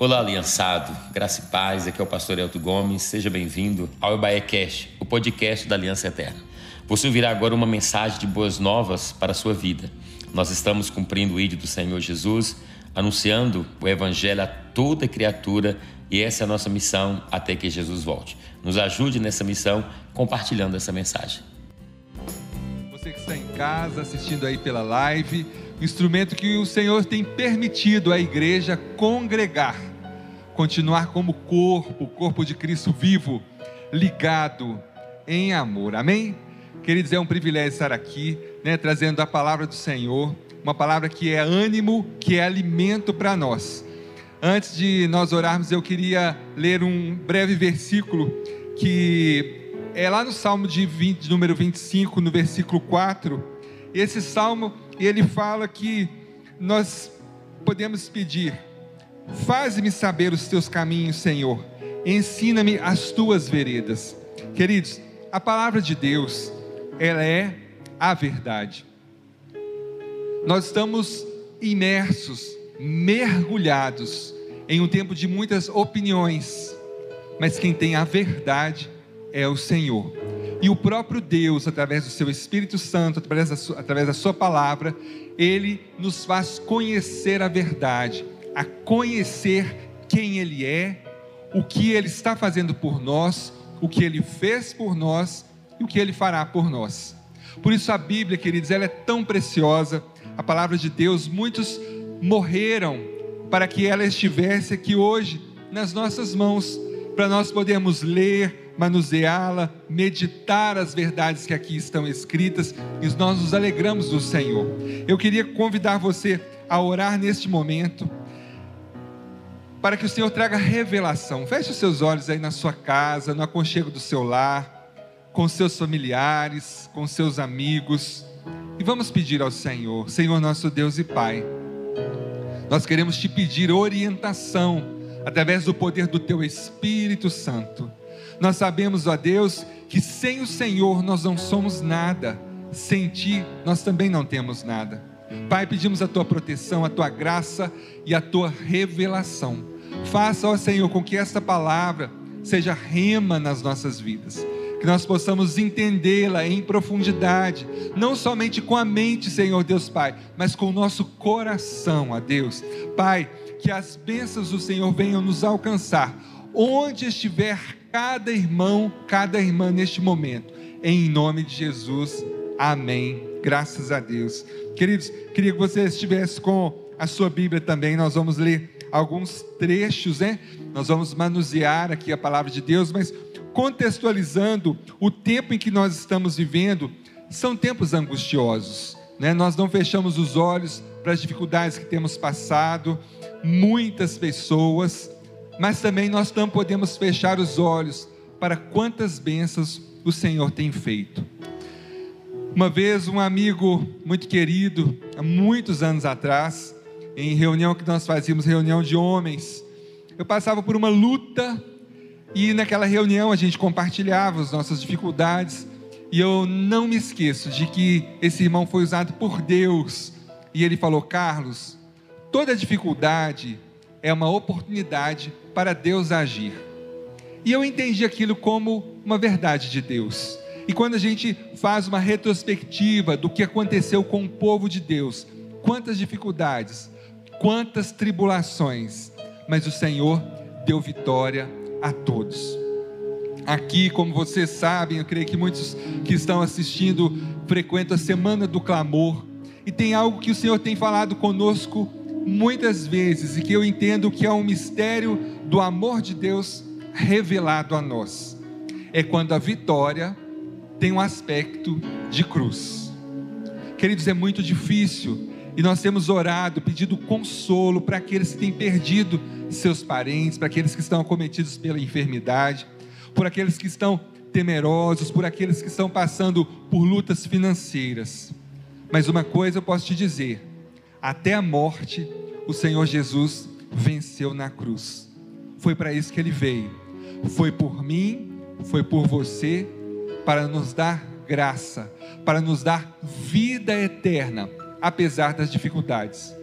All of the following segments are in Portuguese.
Olá, aliançado, graça e paz, aqui é o pastor Elton Gomes, seja bem-vindo ao Ebaé Cast, o podcast da Aliança Eterna. Você ouvirá agora uma mensagem de boas novas para a sua vida. Nós estamos cumprindo o ídolo do Senhor Jesus, anunciando o Evangelho a toda criatura e essa é a nossa missão até que Jesus volte. Nos ajude nessa missão compartilhando essa mensagem. Você que está em casa assistindo aí pela live, instrumento que o Senhor tem permitido à igreja congregar, continuar como corpo, corpo de Cristo vivo, ligado em amor. Amém? Queridos, é um privilégio estar aqui, né, trazendo a palavra do Senhor, uma palavra que é ânimo, que é alimento para nós. Antes de nós orarmos, eu queria ler um breve versículo que é lá no Salmo de, 20, de número 25, no versículo 4. Esse salmo, ele fala que nós podemos pedir: Faze-me saber os teus caminhos, Senhor. Ensina-me as tuas veredas. Queridos, a palavra de Deus, ela é a verdade. Nós estamos imersos, mergulhados em um tempo de muitas opiniões, mas quem tem a verdade é o Senhor. E o próprio Deus, através do seu Espírito Santo, através da sua, através da sua palavra, ele nos faz conhecer a verdade, a conhecer quem ele é, o que ele está fazendo por nós, o que ele fez por nós e o que ele fará por nós. Por isso a Bíblia, queridos, ela é tão preciosa, a palavra de Deus, muitos morreram para que ela estivesse aqui hoje nas nossas mãos, para nós podermos ler, manuseá-la, meditar as verdades que aqui estão escritas, e nós nos alegramos do Senhor. Eu queria convidar você a orar neste momento, para que o Senhor traga revelação. Feche os seus olhos aí na sua casa, no aconchego do seu lar com seus familiares, com seus amigos, e vamos pedir ao Senhor, Senhor nosso Deus e Pai, nós queremos te pedir orientação através do poder do teu Espírito Santo. Nós sabemos, ó Deus, que sem o Senhor nós não somos nada, sem ti nós também não temos nada. Pai, pedimos a tua proteção, a tua graça e a tua revelação. Faça, ó Senhor, com que esta palavra seja rema nas nossas vidas que nós possamos entendê-la em profundidade, não somente com a mente, Senhor Deus Pai, mas com o nosso coração, a Deus. Pai, que as bênçãos do Senhor venham nos alcançar, onde estiver cada irmão, cada irmã neste momento, em nome de Jesus, amém. Graças a Deus. Queridos, queria que você estivesse com a sua Bíblia também, nós vamos ler alguns trechos, né? Nós vamos manusear aqui a palavra de Deus, mas contextualizando o tempo em que nós estamos vivendo, são tempos angustiosos. Né? Nós não fechamos os olhos para as dificuldades que temos passado, muitas pessoas, mas também nós não podemos fechar os olhos para quantas bênçãos o Senhor tem feito. Uma vez, um amigo muito querido, há muitos anos atrás, em reunião que nós fazíamos, reunião de homens, eu passava por uma luta e naquela reunião a gente compartilhava as nossas dificuldades. E eu não me esqueço de que esse irmão foi usado por Deus. E ele falou: Carlos, toda dificuldade é uma oportunidade para Deus agir. E eu entendi aquilo como uma verdade de Deus. E quando a gente faz uma retrospectiva do que aconteceu com o povo de Deus, quantas dificuldades, quantas tribulações, mas o Senhor deu vitória a todos. Aqui, como vocês sabem, eu creio que muitos que estão assistindo frequentam a Semana do Clamor, e tem algo que o Senhor tem falado conosco muitas vezes, e que eu entendo que é um mistério do amor de Deus revelado a nós. É quando a vitória tem um aspecto de cruz. Queridos, é muito difícil e nós temos orado, pedido consolo para aqueles que têm perdido seus parentes, para aqueles que estão acometidos pela enfermidade, por aqueles que estão temerosos, por aqueles que estão passando por lutas financeiras. Mas uma coisa eu posso te dizer: até a morte, o Senhor Jesus venceu na cruz. Foi para isso que ele veio. Foi por mim, foi por você, para nos dar graça, para nos dar vida eterna apesar das dificuldades.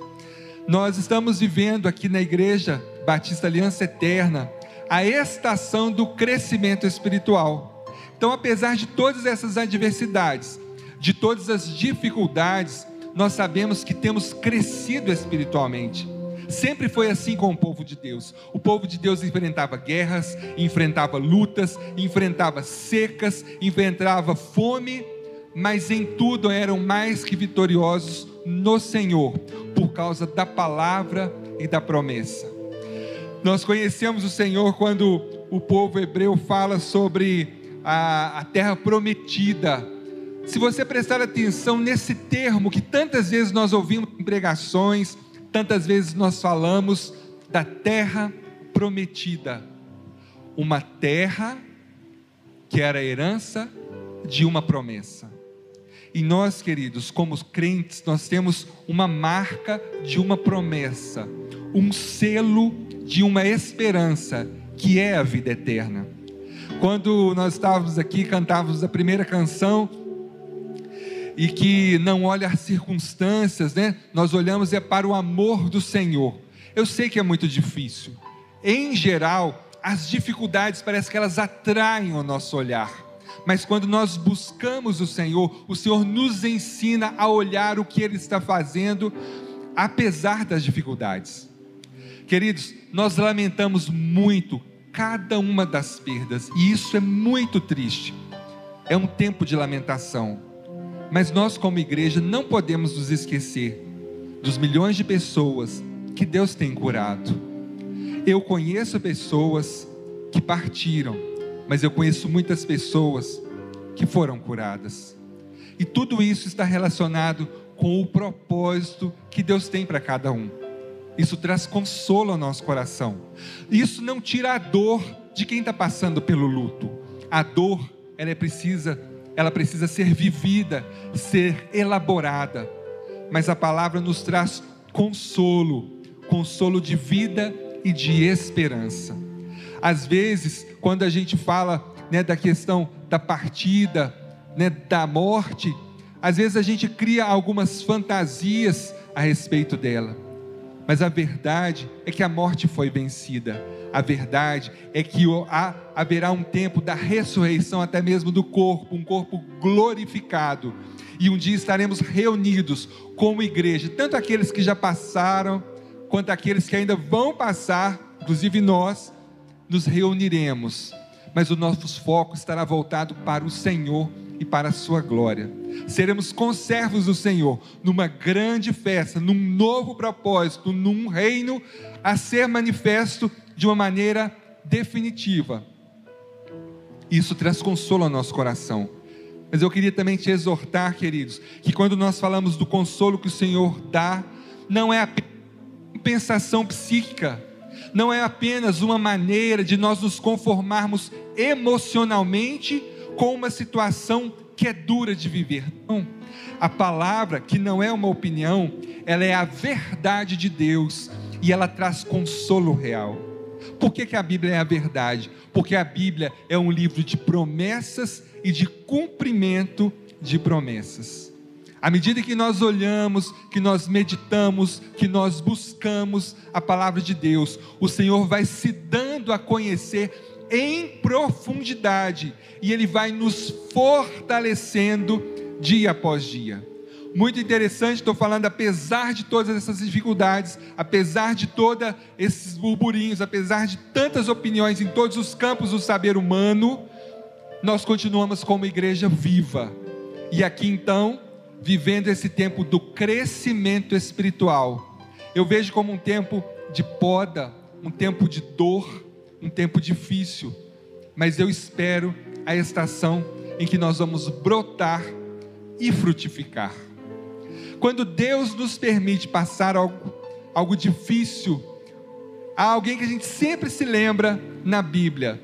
Nós estamos vivendo aqui na igreja Batista Aliança Eterna, a estação do crescimento espiritual. Então, apesar de todas essas adversidades, de todas as dificuldades, nós sabemos que temos crescido espiritualmente. Sempre foi assim com o povo de Deus. O povo de Deus enfrentava guerras, enfrentava lutas, enfrentava secas, enfrentava fome, mas em tudo eram mais que vitoriosos no Senhor, por causa da palavra e da promessa. Nós conhecemos o Senhor quando o povo hebreu fala sobre a, a terra prometida. Se você prestar atenção nesse termo que tantas vezes nós ouvimos em pregações, tantas vezes nós falamos da terra prometida, uma terra que era a herança de uma promessa. E nós, queridos, como crentes, nós temos uma marca de uma promessa, um selo de uma esperança que é a vida eterna. Quando nós estávamos aqui, cantávamos a primeira canção, e que não olha as circunstâncias, né? Nós olhamos é para o amor do Senhor. Eu sei que é muito difícil. Em geral, as dificuldades parece que elas atraem o nosso olhar. Mas quando nós buscamos o Senhor, o Senhor nos ensina a olhar o que Ele está fazendo, apesar das dificuldades. Queridos, nós lamentamos muito cada uma das perdas, e isso é muito triste. É um tempo de lamentação. Mas nós, como igreja, não podemos nos esquecer dos milhões de pessoas que Deus tem curado. Eu conheço pessoas que partiram, mas eu conheço muitas pessoas que foram curadas. E tudo isso está relacionado com o propósito que Deus tem para cada um. Isso traz consolo ao nosso coração. Isso não tira a dor de quem está passando pelo luto. A dor, ela é precisa, ela precisa ser vivida, ser elaborada. Mas a palavra nos traz consolo, consolo de vida e de esperança. Às vezes, quando a gente fala né, da questão da partida, né, da morte, às vezes a gente cria algumas fantasias a respeito dela. Mas a verdade é que a morte foi vencida. A verdade é que haverá um tempo da ressurreição, até mesmo do corpo, um corpo glorificado. E um dia estaremos reunidos como igreja, tanto aqueles que já passaram, quanto aqueles que ainda vão passar, inclusive nós, nos reuniremos. Mas o nosso foco estará voltado para o Senhor e para a sua glória. Seremos conservos do Senhor numa grande festa, num novo propósito, num reino a ser manifesto de uma maneira definitiva. Isso traz consolo ao nosso coração. Mas eu queria também te exortar, queridos, que quando nós falamos do consolo que o Senhor dá, não é apenas compensação psíquica, não é apenas uma maneira de nós nos conformarmos emocionalmente com uma situação que é dura de viver. Não. A palavra, que não é uma opinião, ela é a verdade de Deus e ela traz consolo real. Por que, que a Bíblia é a verdade? Porque a Bíblia é um livro de promessas e de cumprimento de promessas. À medida que nós olhamos, que nós meditamos, que nós buscamos a palavra de Deus, o Senhor vai se dando a conhecer em profundidade e Ele vai nos fortalecendo dia após dia. Muito interessante, estou falando, apesar de todas essas dificuldades, apesar de todos esses burburinhos, apesar de tantas opiniões em todos os campos do saber humano, nós continuamos como igreja viva. E aqui então, vivendo esse tempo do crescimento espiritual, eu vejo como um tempo de poda, um tempo de dor, um tempo difícil, mas eu espero a estação em que nós vamos brotar e frutificar. Quando Deus nos permite passar algo, algo difícil, há alguém que a gente sempre se lembra na Bíblia,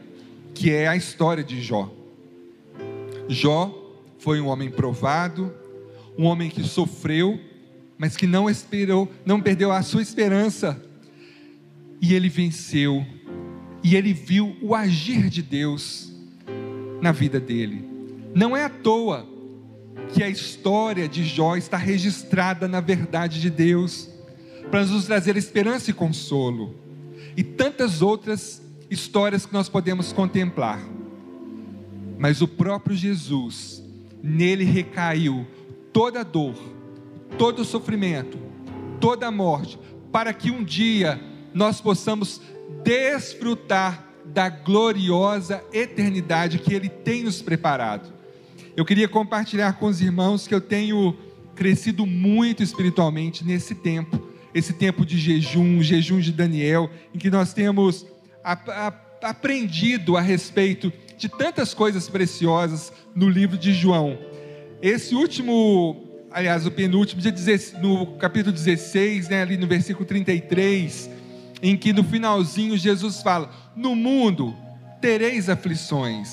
que é a história de Jó. Jó foi um homem provado, um homem que sofreu, mas que não esperou, não perdeu a sua esperança, e ele venceu e ele viu o agir de Deus na vida dele. Não é à toa que a história de Jó está registrada na verdade de Deus, para nos trazer esperança e consolo. e tantas outras histórias que nós podemos contemplar. Mas o próprio Jesus, nele recaiu toda dor, todo sofrimento, toda morte, para que um dia nós possamos desfrutar da gloriosa eternidade que Ele tem nos preparado. Eu queria compartilhar com os irmãos que eu tenho crescido muito espiritualmente nesse tempo, esse tempo de jejum, jejum de Daniel, em que nós temos a, a, aprendido a respeito de tantas coisas preciosas no livro de João. Esse último, aliás, o penúltimo, no capítulo 16, né, ali no versículo 33, em que no finalzinho Jesus fala: No mundo tereis aflições,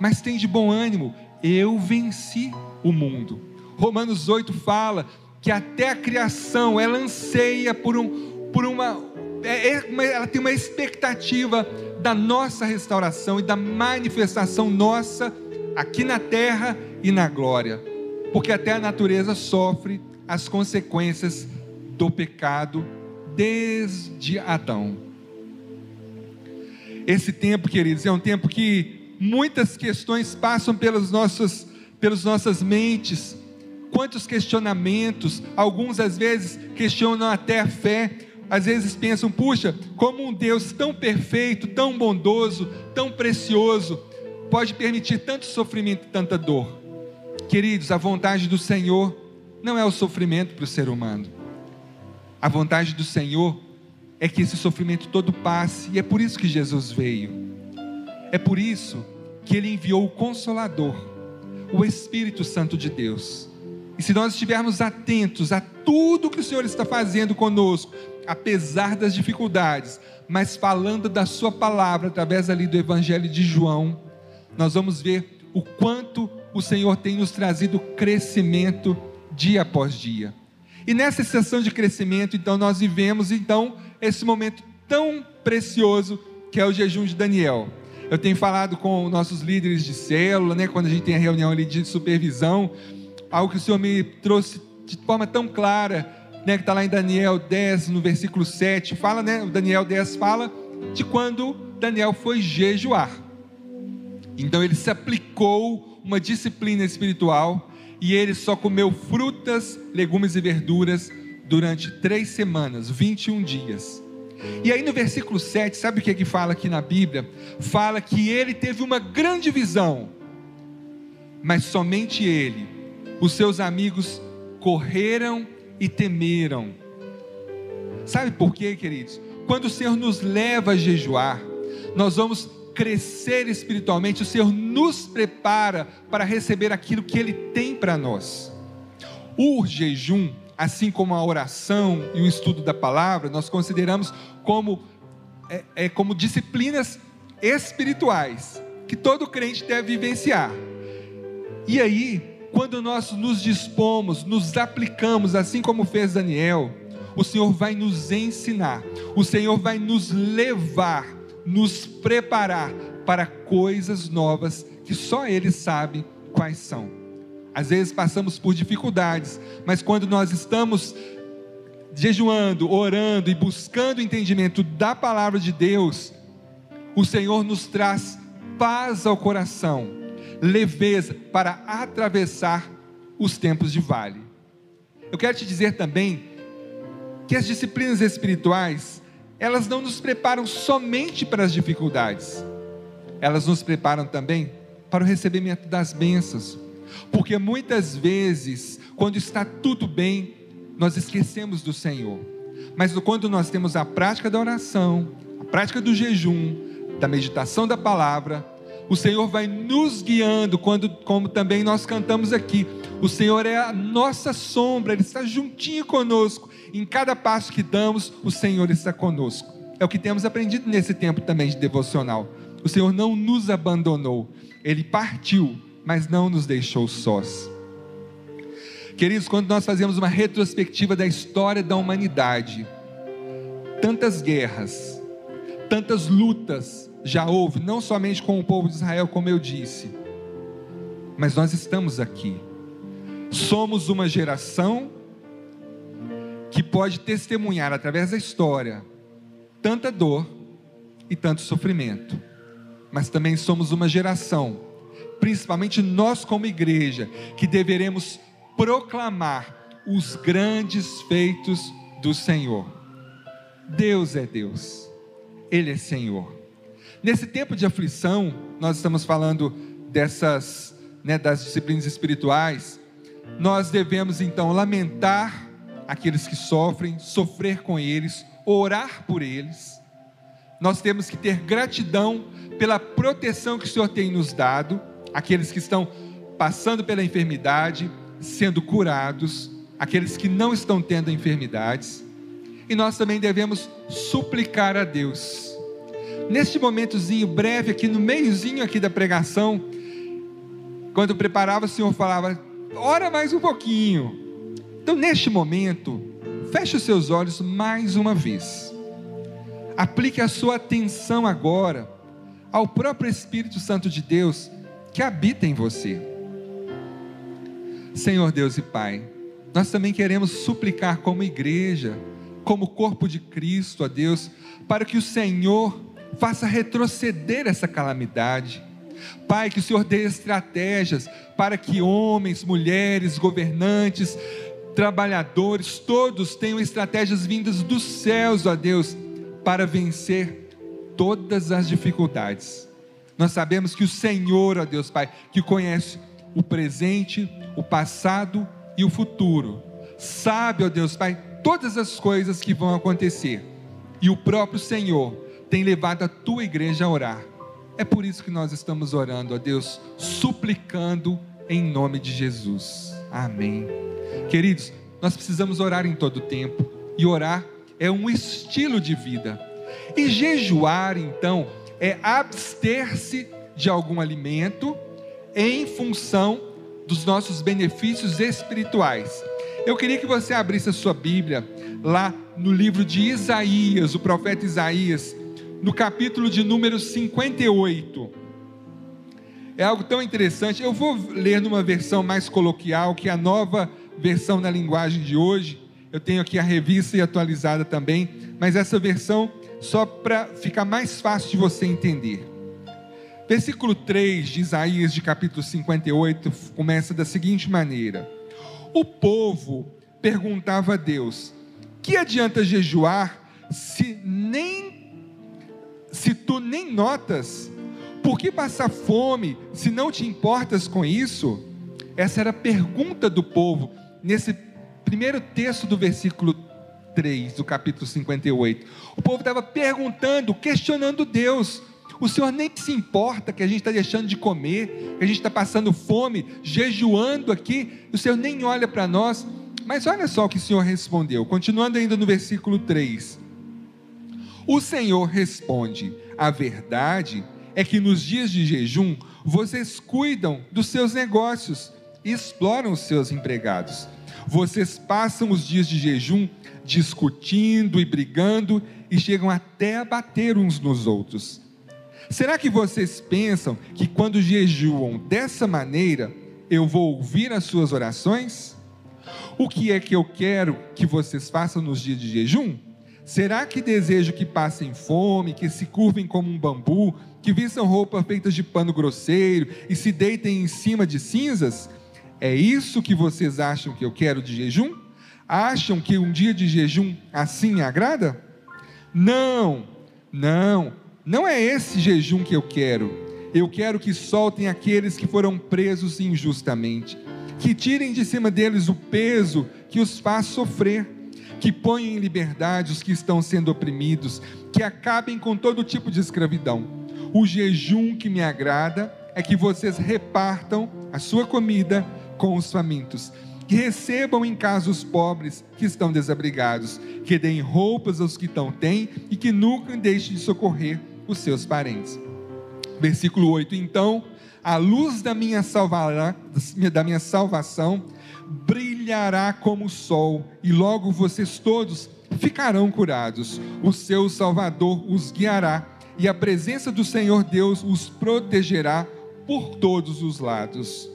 mas tem de bom ânimo, eu venci o mundo. Romanos 8 fala que até a criação ela anseia por, um, por uma, é, é, ela tem uma expectativa da nossa restauração e da manifestação nossa aqui na terra e na glória, porque até a natureza sofre as consequências do pecado desde Adão. Esse tempo, queridos, é um tempo que muitas questões passam pelas nossas, pelas nossas mentes, quantos questionamentos, alguns às vezes questionam até a fé, às vezes pensam, puxa, como um Deus tão perfeito, tão bondoso, tão precioso, pode permitir tanto sofrimento e tanta dor. Queridos, a vontade do Senhor não é o sofrimento para o ser humano. A vontade do Senhor é que esse sofrimento todo passe, e é por isso que Jesus veio. É por isso que ele enviou o Consolador, o Espírito Santo de Deus. E se nós estivermos atentos a tudo que o Senhor está fazendo conosco, apesar das dificuldades, mas falando da Sua palavra através ali do Evangelho de João, nós vamos ver o quanto o Senhor tem nos trazido crescimento dia após dia. E nessa estação de crescimento, então, nós vivemos então esse momento tão precioso que é o jejum de Daniel. Eu tenho falado com nossos líderes de célula, né, quando a gente tem a reunião ali de supervisão, algo que o Senhor me trouxe de forma tão clara, né, que está lá em Daniel 10, no versículo 7, fala, né, Daniel 10 fala de quando Daniel foi jejuar. Então ele se aplicou uma disciplina espiritual e ele só comeu frutas, legumes e verduras durante três semanas, 21 dias. E aí no versículo 7, sabe o que é que fala aqui na Bíblia? Fala que ele teve uma grande visão, mas somente ele, os seus amigos correram e temeram. Sabe por quê, queridos? Quando o Senhor nos leva a jejuar, nós vamos crescer espiritualmente, o Senhor nos prepara para receber aquilo que Ele tem para nós. O jejum, assim como a oração e o estudo da palavra, nós consideramos como, é, é como disciplinas espirituais que todo crente deve vivenciar. E aí, quando nós nos dispomos, nos aplicamos, assim como fez Daniel, o Senhor vai nos ensinar, o Senhor vai nos levar nos preparar para coisas novas que só Ele sabe quais são. Às vezes passamos por dificuldades, mas quando nós estamos jejuando, orando e buscando o entendimento da palavra de Deus, o Senhor nos traz paz ao coração, leveza para atravessar os tempos de vale. Eu quero te dizer também que as disciplinas espirituais, elas não nos preparam somente para as dificuldades, elas nos preparam também para o recebimento das bênçãos, porque muitas vezes, quando está tudo bem, nós esquecemos do Senhor, mas quando nós temos a prática da oração, a prática do jejum, da meditação da palavra, o Senhor vai nos guiando, quando, como também nós cantamos aqui. O Senhor é a nossa sombra, Ele está juntinho conosco. Em cada passo que damos, o Senhor está conosco. É o que temos aprendido nesse tempo também de devocional. O Senhor não nos abandonou, Ele partiu, mas não nos deixou sós. Queridos, quando nós fazemos uma retrospectiva da história da humanidade, tantas guerras, tantas lutas, já houve, não somente com o povo de Israel, como eu disse, mas nós estamos aqui. Somos uma geração que pode testemunhar através da história tanta dor e tanto sofrimento. Mas também somos uma geração, principalmente nós como igreja, que deveremos proclamar os grandes feitos do Senhor. Deus é Deus, Ele é Senhor. Nesse tempo de aflição, nós estamos falando dessas, né, das disciplinas espirituais, nós devemos então lamentar aqueles que sofrem, sofrer com eles, orar por eles. Nós temos que ter gratidão pela proteção que o Senhor tem nos dado, aqueles que estão passando pela enfermidade, sendo curados, aqueles que não estão tendo enfermidades. E nós também devemos suplicar a Deus. Neste momentozinho breve aqui no meiozinho aqui da pregação, quando eu preparava, o Senhor falava: "Ora mais um pouquinho". Então, neste momento, feche os seus olhos mais uma vez. Aplique a sua atenção agora ao próprio Espírito Santo de Deus que habita em você. Senhor Deus e Pai, nós também queremos suplicar como igreja, como corpo de Cristo, a Deus, para que o Senhor faça retroceder essa calamidade. Pai, que o Senhor dê estratégias para que homens, mulheres, governantes, trabalhadores, todos tenham estratégias vindas dos céus, ó Deus, para vencer todas as dificuldades. Nós sabemos que o Senhor, ó Deus Pai, que conhece o presente, o passado e o futuro, sabe, ó Deus Pai, todas as coisas que vão acontecer. E o próprio Senhor tem levado a tua igreja a orar. É por isso que nós estamos orando, ó Deus, suplicando em nome de Jesus. Amém. Queridos, nós precisamos orar em todo tempo, e orar é um estilo de vida. E jejuar, então, é abster-se de algum alimento em função dos nossos benefícios espirituais. Eu queria que você abrisse a sua Bíblia lá no livro de Isaías, o profeta Isaías, no capítulo de número 58. É algo tão interessante. Eu vou ler numa versão mais coloquial, que é a nova versão na linguagem de hoje. Eu tenho aqui a revista e atualizada também, mas essa versão só para ficar mais fácil de você entender. Versículo 3 de Isaías, de capítulo 58, começa da seguinte maneira: O povo perguntava a Deus: Que adianta jejuar se nem se tu nem notas? Por que passar fome se não te importas com isso? Essa era a pergunta do povo nesse primeiro texto do versículo 3 do capítulo 58. O povo estava perguntando, questionando Deus. O Senhor nem se importa que a gente está deixando de comer, que a gente está passando fome, jejuando aqui. O Senhor nem olha para nós. Mas olha só o que o Senhor respondeu, continuando ainda no versículo 3. O Senhor responde: A verdade é que nos dias de jejum vocês cuidam dos seus negócios e exploram os seus empregados. Vocês passam os dias de jejum discutindo e brigando e chegam até a bater uns nos outros. Será que vocês pensam que quando jejuam dessa maneira, eu vou ouvir as suas orações? O que é que eu quero que vocês façam nos dias de jejum? Será que desejo que passem fome, que se curvem como um bambu, que vistam roupas feitas de pano grosseiro e se deitem em cima de cinzas? É isso que vocês acham que eu quero de jejum? Acham que um dia de jejum assim agrada? Não, não, não é esse jejum que eu quero. Eu quero que soltem aqueles que foram presos injustamente, que tirem de cima deles o peso que os faz sofrer, que ponham em liberdade os que estão sendo oprimidos, que acabem com todo tipo de escravidão. O jejum que me agrada é que vocês repartam a sua comida com os famintos, que recebam em casa os pobres que estão desabrigados, que deem roupas aos que não têm e que nunca deixem de socorrer os seus parentes. Versículo 8: Então, a luz da minha, salvará, da minha salvação brilhará como o sol, e logo vocês todos ficarão curados. O seu Salvador os guiará, e a presença do Senhor Deus os protegerá por todos os lados.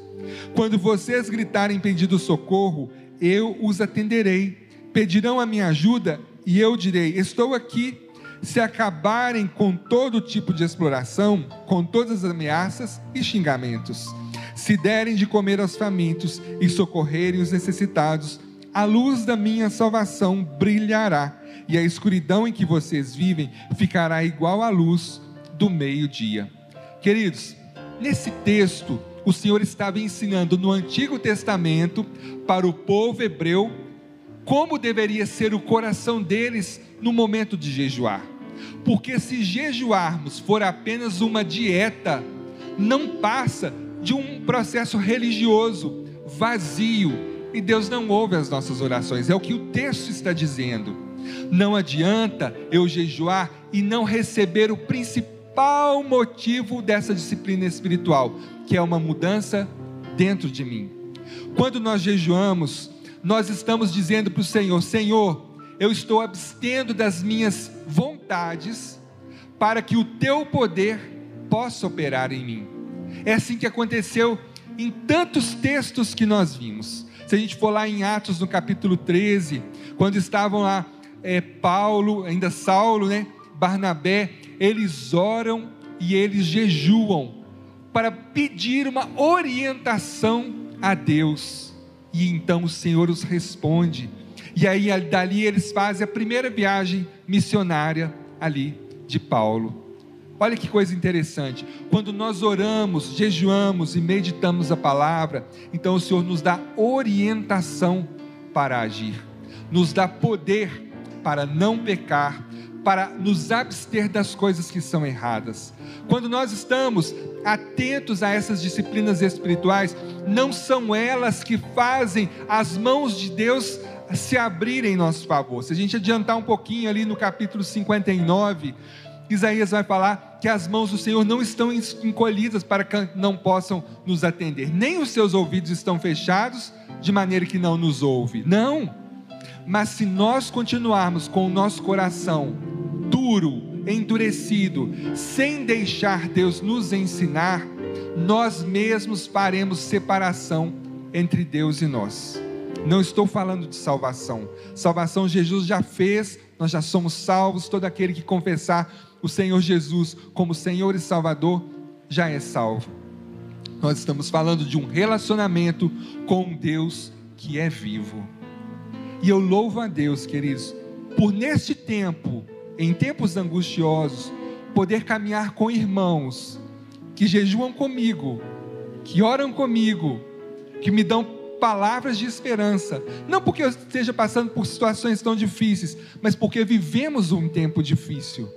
Quando vocês gritarem pedindo socorro, eu os atenderei. Pedirão a minha ajuda e eu direi: Estou aqui. se acabarem com todo tipo de exploração, com todas as ameaças e xingamentos, se derem de comer aos famintos e socorrerem os necessitados, a luz da minha salvação brilhará, e a escuridão em que vocês vivem ficará igual à luz do meio-dia. Queridos, nesse texto, o Senhor estava ensinando no Antigo Testamento para o povo hebreu como deveria ser o coração deles no momento de jejuar. Porque se jejuarmos for apenas uma dieta, não passa de um processo religioso vazio e Deus não ouve as nossas orações. É o que o texto está dizendo. Não adianta eu jejuar e não receber o principal motivo dessa disciplina espiritual, que é uma mudança dentro de mim. Quando nós jejuamos, nós estamos dizendo para o Senhor: Senhor, eu estou abstendo das minhas vontades para que o teu poder possa operar em mim. É assim que aconteceu em tantos textos que nós vimos. Se a gente for lá em Atos no capítulo 13, quando estavam lá é, Paulo, ainda Saulo, né, Barnabé, eles oram e eles jejuam para pedir uma orientação a Deus. E então o Senhor os responde. E aí dali eles fazem a primeira viagem missionária ali de Paulo. Olha que coisa interessante. Quando nós oramos, jejuamos e meditamos a palavra, então o Senhor nos dá orientação para agir, nos dá poder para não pecar, para nos abster das coisas que são erradas. Quando nós estamos atentos a essas disciplinas espirituais, não são elas que fazem as mãos de Deus se abrirem em nosso favor. Se a gente adiantar um pouquinho ali no capítulo 59, Isaías vai falar que as mãos do Senhor não estão encolhidas para que não possam nos atender, nem os seus ouvidos estão fechados de maneira que não nos ouve. Não. Mas se nós continuarmos com o nosso coração duro, endurecido, sem deixar Deus nos ensinar, nós mesmos faremos separação entre Deus e nós. Não estou falando de salvação. Salvação Jesus já fez, nós já somos salvos. Todo aquele que confessar o Senhor Jesus como Senhor e Salvador já é salvo. Nós estamos falando de um relacionamento com um Deus que é vivo. E eu louvo a Deus, queridos, por neste tempo em tempos angustiosos, poder caminhar com irmãos que jejuam comigo, que oram comigo, que me dão palavras de esperança, não porque eu esteja passando por situações tão difíceis, mas porque vivemos um tempo difícil.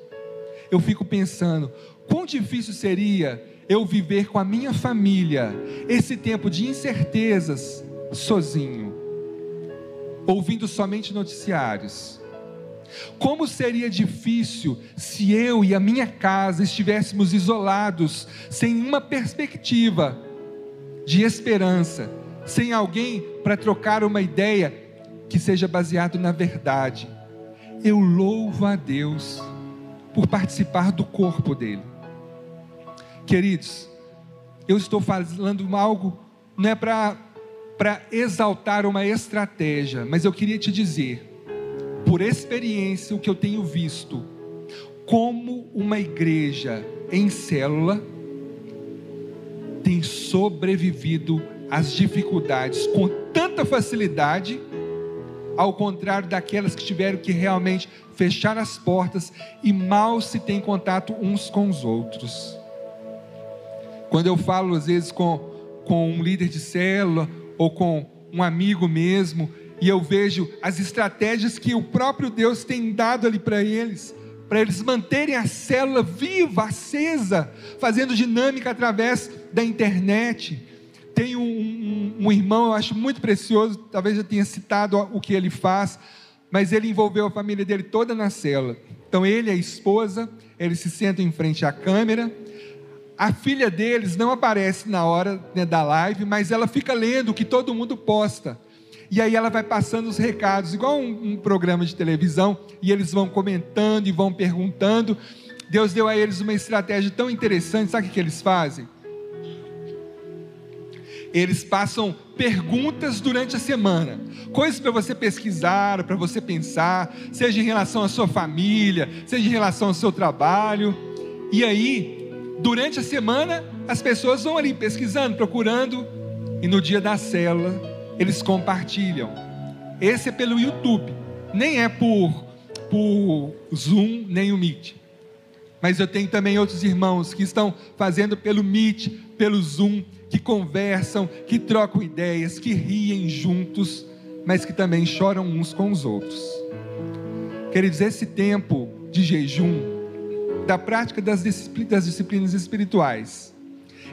Eu fico pensando, quão difícil seria eu viver com a minha família esse tempo de incertezas sozinho, ouvindo somente noticiários como seria difícil se eu e a minha casa estivéssemos isolados, sem uma perspectiva de esperança, sem alguém para trocar uma ideia que seja baseado na verdade. Eu louvo a Deus por participar do corpo dele. Queridos, eu estou falando algo não é para exaltar uma estratégia, mas eu queria te dizer por experiência, o que eu tenho visto, como uma igreja em célula tem sobrevivido às dificuldades com tanta facilidade, ao contrário daquelas que tiveram que realmente fechar as portas e mal se tem contato uns com os outros. Quando eu falo às vezes com, com um líder de célula ou com um amigo mesmo, e eu vejo as estratégias que o próprio Deus tem dado ali para eles, para eles manterem a célula viva, acesa, fazendo dinâmica através da internet. Tem um, um, um irmão, eu acho muito precioso, talvez eu tenha citado o que ele faz, mas ele envolveu a família dele toda na célula. Então ele e a esposa, eles se sentam em frente à câmera. A filha deles não aparece na hora né, da live, mas ela fica lendo o que todo mundo posta. E aí ela vai passando os recados, igual um, um programa de televisão, e eles vão comentando e vão perguntando. Deus deu a eles uma estratégia tão interessante, sabe o que eles fazem? Eles passam perguntas durante a semana, coisas para você pesquisar, para você pensar, seja em relação à sua família, seja em relação ao seu trabalho. E aí, durante a semana, as pessoas vão ali pesquisando, procurando, e no dia da célula, eles compartilham. Esse é pelo YouTube, nem é por, por Zoom, nem o Meet. Mas eu tenho também outros irmãos que estão fazendo pelo Meet, pelo Zoom, que conversam, que trocam ideias, que riem juntos, mas que também choram uns com os outros. Queridos, esse tempo de jejum, da prática das disciplinas espirituais,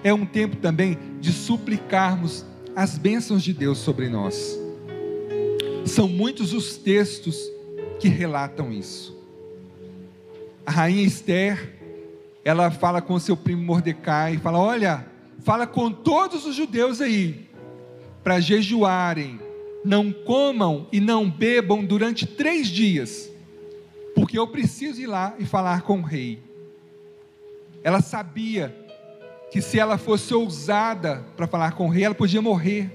é um tempo também de suplicarmos as bênçãos de Deus sobre nós. São muitos os textos que relatam isso. A rainha Esther, ela fala com seu primo Mordecai, fala: Olha, fala com todos os judeus aí, para jejuarem, não comam e não bebam durante três dias, porque eu preciso ir lá e falar com o rei. Ela sabia que se ela fosse ousada para falar com o rei, ela podia morrer.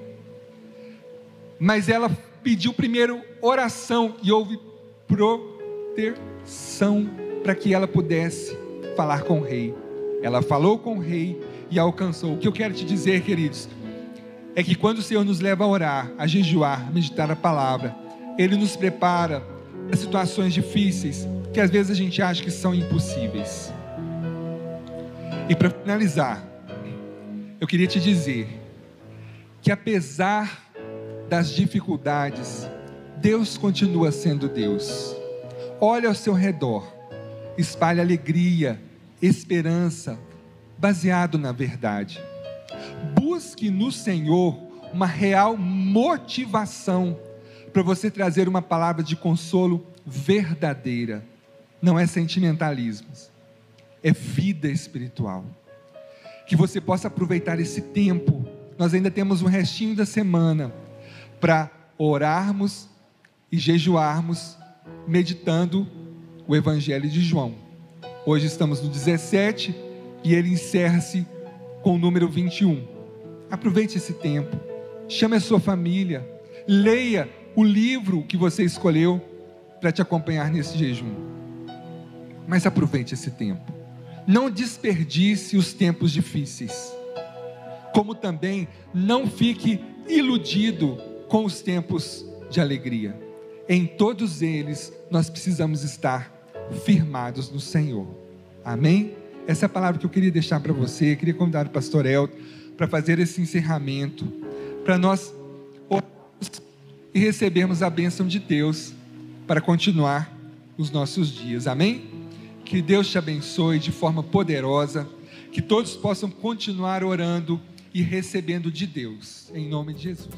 Mas ela pediu primeiro oração e houve proteção para que ela pudesse falar com o rei. Ela falou com o rei e alcançou. O que eu quero te dizer, queridos, é que quando o Senhor nos leva a orar, a jejuar, a meditar a palavra, Ele nos prepara para situações difíceis que às vezes a gente acha que são impossíveis. E para finalizar, eu queria te dizer que apesar das dificuldades, Deus continua sendo Deus. Olha ao seu redor, espalhe alegria, esperança, baseado na verdade. Busque no Senhor uma real motivação para você trazer uma palavra de consolo verdadeira. Não é sentimentalismo, é vida espiritual. Que você possa aproveitar esse tempo. Nós ainda temos um restinho da semana para orarmos e jejuarmos, meditando o Evangelho de João. Hoje estamos no 17 e ele encerra-se com o número 21. Aproveite esse tempo, chame a sua família, leia o livro que você escolheu para te acompanhar nesse jejum. Mas aproveite esse tempo. Não desperdice os tempos difíceis. Como também não fique iludido com os tempos de alegria. Em todos eles nós precisamos estar firmados no Senhor. Amém? Essa é a palavra que eu queria deixar para você. Eu queria convidar o pastor Elton para fazer esse encerramento, para nós e recebermos a bênção de Deus para continuar os nossos dias. Amém? Que Deus te abençoe de forma poderosa, que todos possam continuar orando e recebendo de Deus, em nome de Jesus.